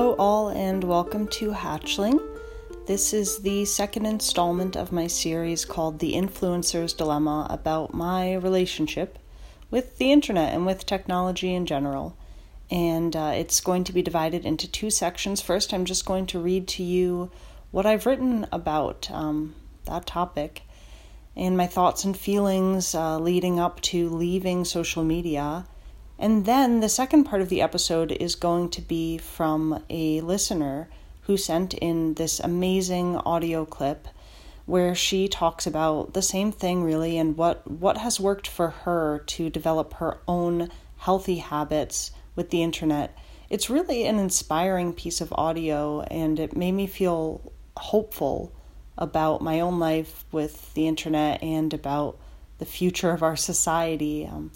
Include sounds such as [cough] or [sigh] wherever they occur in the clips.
Hello, all, and welcome to Hatchling. This is the second installment of my series called The Influencer's Dilemma about my relationship with the internet and with technology in general. And uh, it's going to be divided into two sections. First, I'm just going to read to you what I've written about um, that topic and my thoughts and feelings uh, leading up to leaving social media and then the second part of the episode is going to be from a listener who sent in this amazing audio clip where she talks about the same thing really and what what has worked for her to develop her own healthy habits with the internet. It's really an inspiring piece of audio and it made me feel hopeful about my own life with the internet and about the future of our society. Um,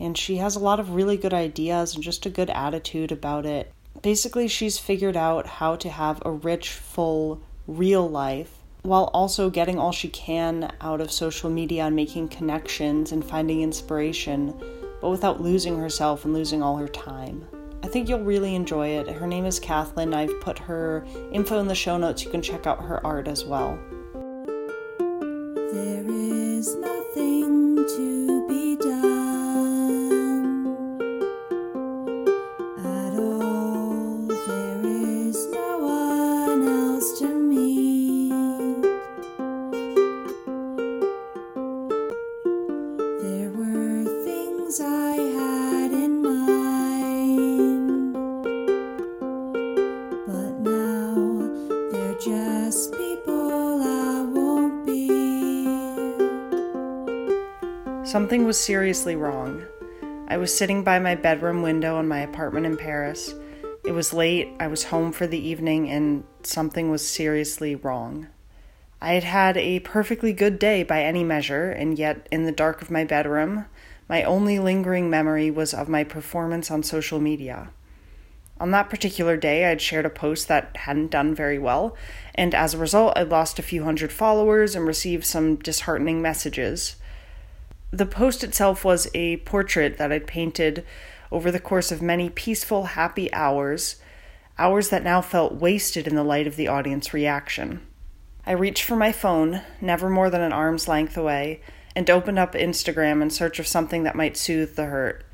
and she has a lot of really good ideas and just a good attitude about it. Basically, she's figured out how to have a rich, full, real life while also getting all she can out of social media and making connections and finding inspiration, but without losing herself and losing all her time. I think you'll really enjoy it. Her name is Kathleen. I've put her info in the show notes. You can check out her art as well. There is nothing Something was seriously wrong. I was sitting by my bedroom window in my apartment in Paris. It was late, I was home for the evening, and something was seriously wrong. I had had a perfectly good day by any measure, and yet in the dark of my bedroom, my only lingering memory was of my performance on social media. On that particular day, I'd shared a post that hadn't done very well, and as a result, I'd lost a few hundred followers and received some disheartening messages. The post itself was a portrait that I'd painted over the course of many peaceful, happy hours, hours that now felt wasted in the light of the audience reaction. I reached for my phone, never more than an arm's length away, and opened up Instagram in search of something that might soothe the hurt.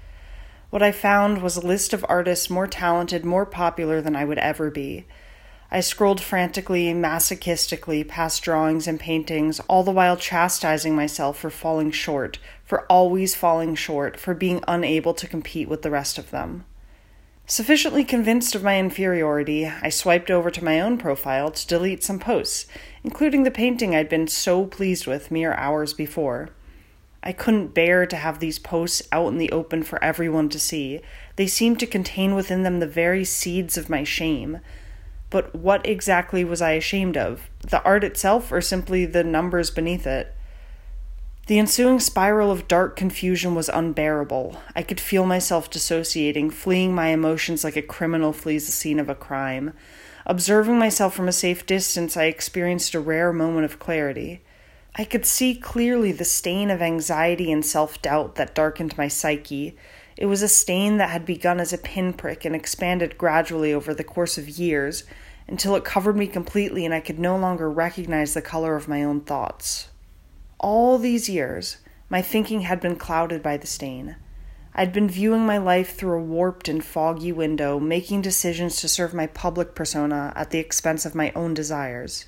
What I found was a list of artists more talented, more popular than I would ever be. I scrolled frantically, masochistically past drawings and paintings, all the while chastising myself for falling short, for always falling short, for being unable to compete with the rest of them. Sufficiently convinced of my inferiority, I swiped over to my own profile to delete some posts, including the painting I'd been so pleased with mere hours before. I couldn't bear to have these posts out in the open for everyone to see. They seemed to contain within them the very seeds of my shame but what exactly was I ashamed of? The art itself, or simply the numbers beneath it? The ensuing spiral of dark confusion was unbearable. I could feel myself dissociating, fleeing my emotions like a criminal flees the scene of a crime. Observing myself from a safe distance, I experienced a rare moment of clarity. I could see clearly the stain of anxiety and self doubt that darkened my psyche. It was a stain that had begun as a pinprick and expanded gradually over the course of years until it covered me completely and I could no longer recognize the color of my own thoughts. All these years, my thinking had been clouded by the stain. I'd been viewing my life through a warped and foggy window, making decisions to serve my public persona at the expense of my own desires.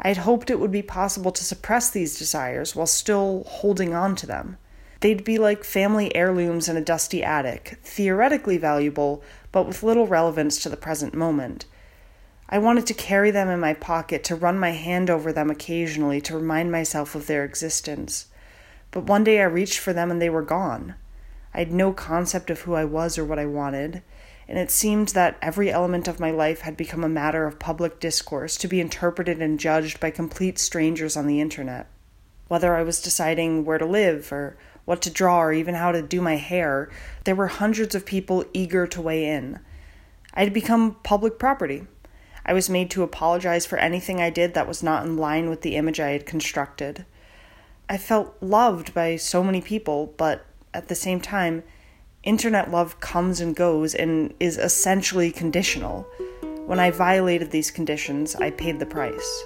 I had hoped it would be possible to suppress these desires while still holding on to them. They'd be like family heirlooms in a dusty attic, theoretically valuable, but with little relevance to the present moment. I wanted to carry them in my pocket, to run my hand over them occasionally, to remind myself of their existence. But one day I reached for them and they were gone. I had no concept of who I was or what I wanted, and it seemed that every element of my life had become a matter of public discourse to be interpreted and judged by complete strangers on the internet. Whether I was deciding where to live or what to draw, or even how to do my hair, there were hundreds of people eager to weigh in. I had become public property. I was made to apologize for anything I did that was not in line with the image I had constructed. I felt loved by so many people, but at the same time, Internet love comes and goes and is essentially conditional. When I violated these conditions, I paid the price.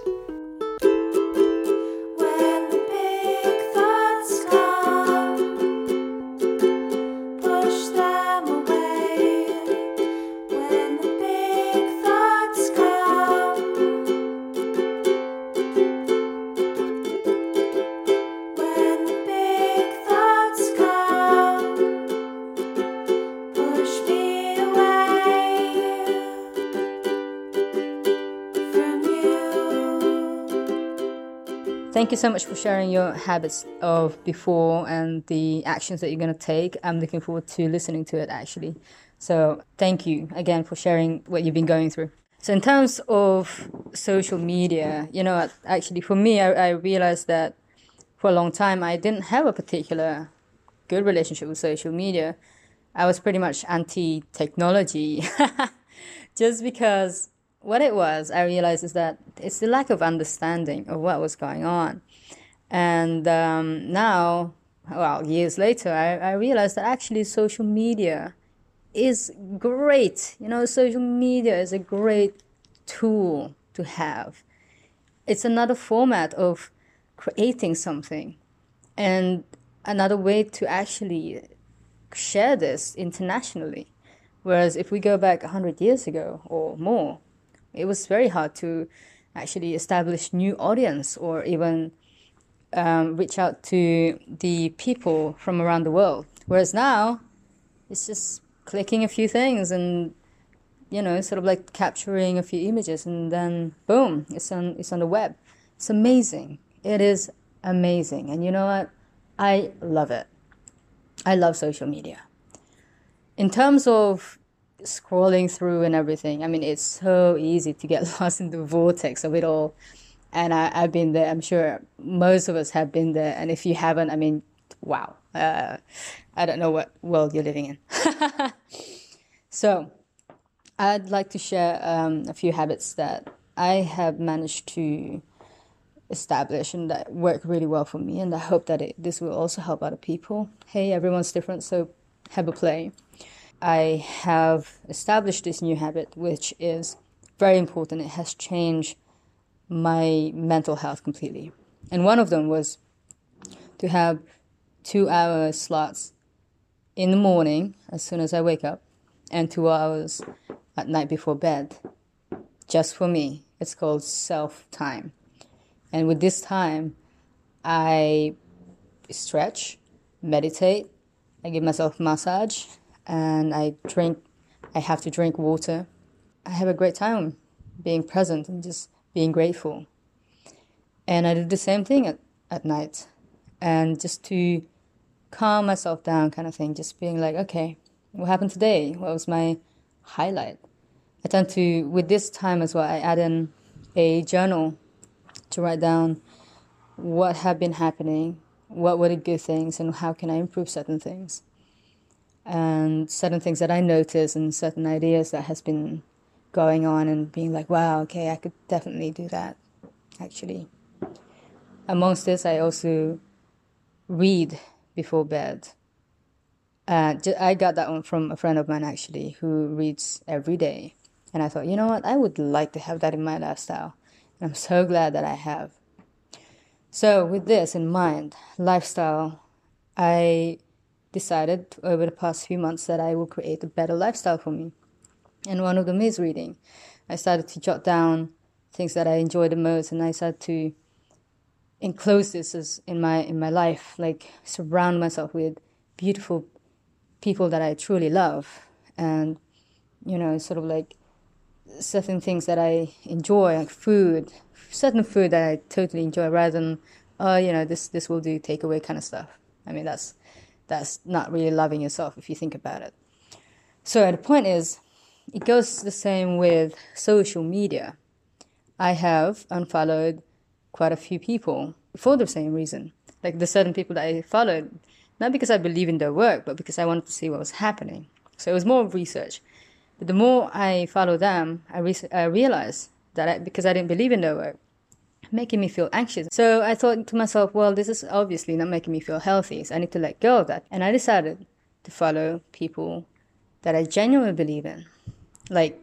Thank you so much for sharing your habits of before and the actions that you're going to take. I'm looking forward to listening to it actually. So, thank you again for sharing what you've been going through. So, in terms of social media, you know, actually for me, I, I realized that for a long time I didn't have a particular good relationship with social media. I was pretty much anti technology [laughs] just because what it was, I realized is that it's the lack of understanding of what was going on. And um, now, well, years later, I, I realized that actually social media is great. You know, social media is a great tool to have. It's another format of creating something and another way to actually share this internationally. Whereas if we go back 100 years ago or more, it was very hard to actually establish new audience or even um, reach out to the people from around the world. Whereas now, it's just clicking a few things and you know, sort of like capturing a few images and then boom, it's on it's on the web. It's amazing. It is amazing. And you know what? I love it. I love social media. In terms of scrolling through and everything, I mean, it's so easy to get [laughs] lost in the vortex of it all. And I, I've been there. I'm sure most of us have been there. And if you haven't, I mean, wow. Uh, I don't know what world you're living in. [laughs] so, I'd like to share um, a few habits that I have managed to establish and that work really well for me. And I hope that it, this will also help other people. Hey, everyone's different, so have a play. I have established this new habit, which is very important. It has changed my mental health completely. And one of them was to have two hour slots in the morning as soon as I wake up and two hours at night before bed just for me. It's called self time. And with this time, I stretch, meditate, I give myself massage, and I drink, I have to drink water. I have a great time being present and just being grateful. And I do the same thing at, at night. And just to calm myself down, kind of thing, just being like, okay, what happened today? What was my highlight? I tend to, with this time as well, I add in a journal to write down what have been happening, what were the good things, and how can I improve certain things. And certain things that I notice and certain ideas that has been going on and being like, wow, okay, I could definitely do that, actually. Amongst this, I also read before bed. Uh, I got that one from a friend of mine actually who reads every day. And I thought, you know what, I would like to have that in my lifestyle. And I'm so glad that I have. So, with this in mind, lifestyle, I decided over the past few months that I will create a better lifestyle for me. And one of them is reading. I started to jot down things that I enjoy the most, and I started to enclose this as in my in my life, like surround myself with beautiful people that I truly love, and you know, sort of like certain things that I enjoy, like food, certain food that I totally enjoy, rather than, oh, you know, this this will do takeaway kind of stuff. I mean, that's that's not really loving yourself if you think about it. So the point is, it goes the same with social media. I have unfollowed quite a few people for the same reason. Like the certain people that I followed, not because I believe in their work, but because I wanted to see what was happening. So it was more research. But the more I follow them, I, re- I realized that I, because I didn't believe in their work, making me feel anxious. So I thought to myself, well, this is obviously not making me feel healthy, so I need to let go of that. And I decided to follow people that I genuinely believe in, like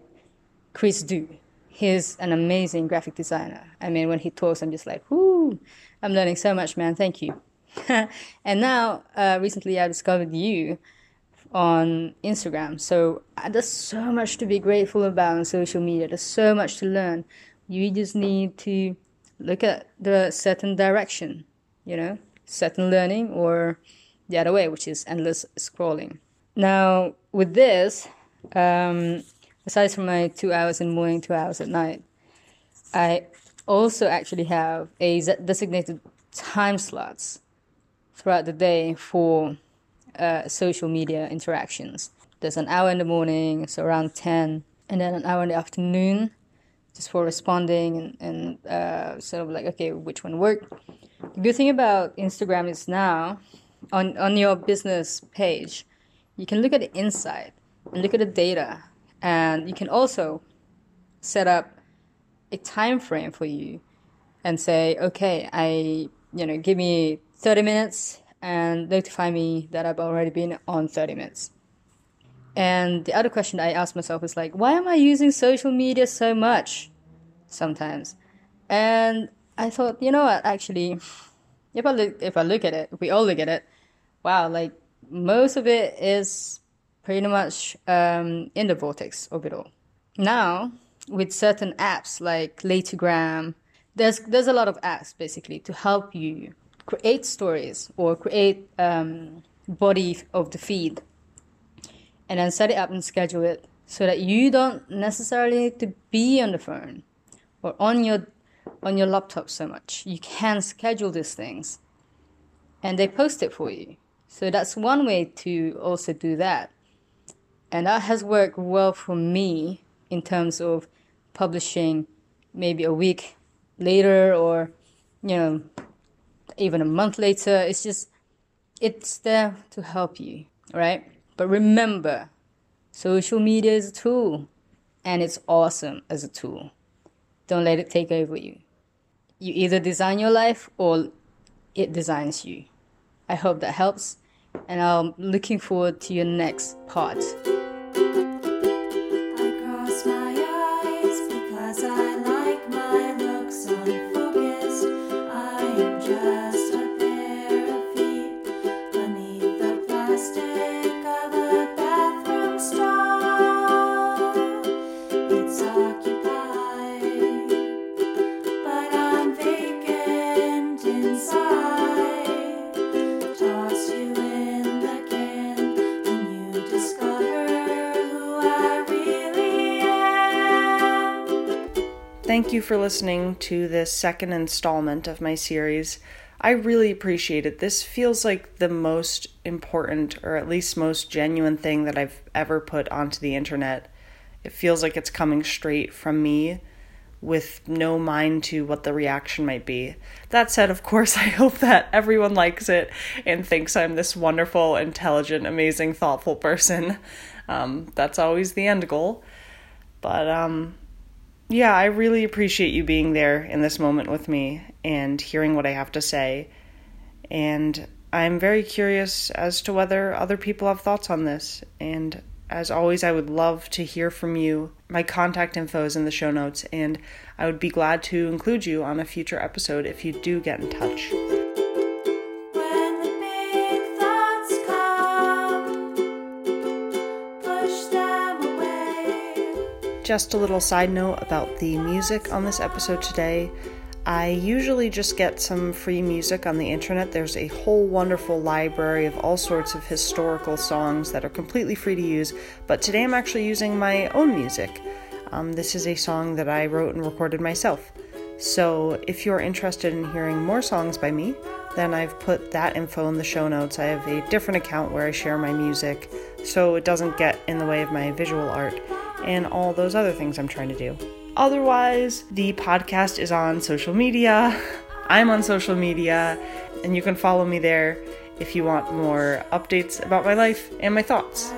Chris Do. He's an amazing graphic designer. I mean, when he talks, I'm just like, whoo, I'm learning so much, man. Thank you. [laughs] and now, uh, recently, I discovered you on Instagram. So uh, there's so much to be grateful about on social media. There's so much to learn. You just need to look at the certain direction, you know, certain learning or the other way, which is endless scrolling. Now, with this, um, aside from my two hours in the morning, two hours at night, I also actually have a designated time slots throughout the day for uh, social media interactions. There's an hour in the morning, so around 10, and then an hour in the afternoon just for responding and, and uh, sort of like, okay, which one worked. The good thing about Instagram is now on, on your business page, you can look at the insight and look at the data, and you can also set up a time frame for you and say, okay, I, you know, give me 30 minutes and notify me that I've already been on 30 minutes. And the other question I ask myself is like, why am I using social media so much sometimes? And I thought, you know what, actually, if I look, if I look at it, if we all look at it, wow, like most of it is pretty much um, in the vortex of it all. Now, with certain apps like Latergramme, there's there's a lot of apps basically to help you create stories or create um, body of the feed and then set it up and schedule it so that you don't necessarily need to be on the phone or on your on your laptop so much you can schedule these things and they post it for you so that's one way to also do that and that has worked well for me in terms of publishing maybe a week later or you know even a month later. It's just, it's there to help you, right? But remember, social media is a tool and it's awesome as a tool. Don't let it take over you. You either design your life or it designs you. I hope that helps, and I'm looking forward to your next part. Thank you for listening to this second installment of my series. I really appreciate it. This feels like the most important, or at least most genuine thing that I've ever put onto the internet. It feels like it's coming straight from me with no mind to what the reaction might be. That said, of course, [laughs] I hope that everyone likes it and thinks I'm this wonderful, intelligent, amazing, thoughtful person. Um, that's always the end goal. But um, yeah, I really appreciate you being there in this moment with me and hearing what I have to say. And I'm very curious as to whether other people have thoughts on this. And as always, I would love to hear from you. My contact info is in the show notes, and I would be glad to include you on a future episode if you do get in touch. Just a little side note about the music on this episode today. I usually just get some free music on the internet. There's a whole wonderful library of all sorts of historical songs that are completely free to use, but today I'm actually using my own music. Um, this is a song that I wrote and recorded myself. So if you're interested in hearing more songs by me, then I've put that info in the show notes. I have a different account where I share my music so it doesn't get in the way of my visual art and all those other things I'm trying to do. Otherwise, the podcast is on social media. [laughs] I'm on social media, and you can follow me there if you want more updates about my life and my thoughts.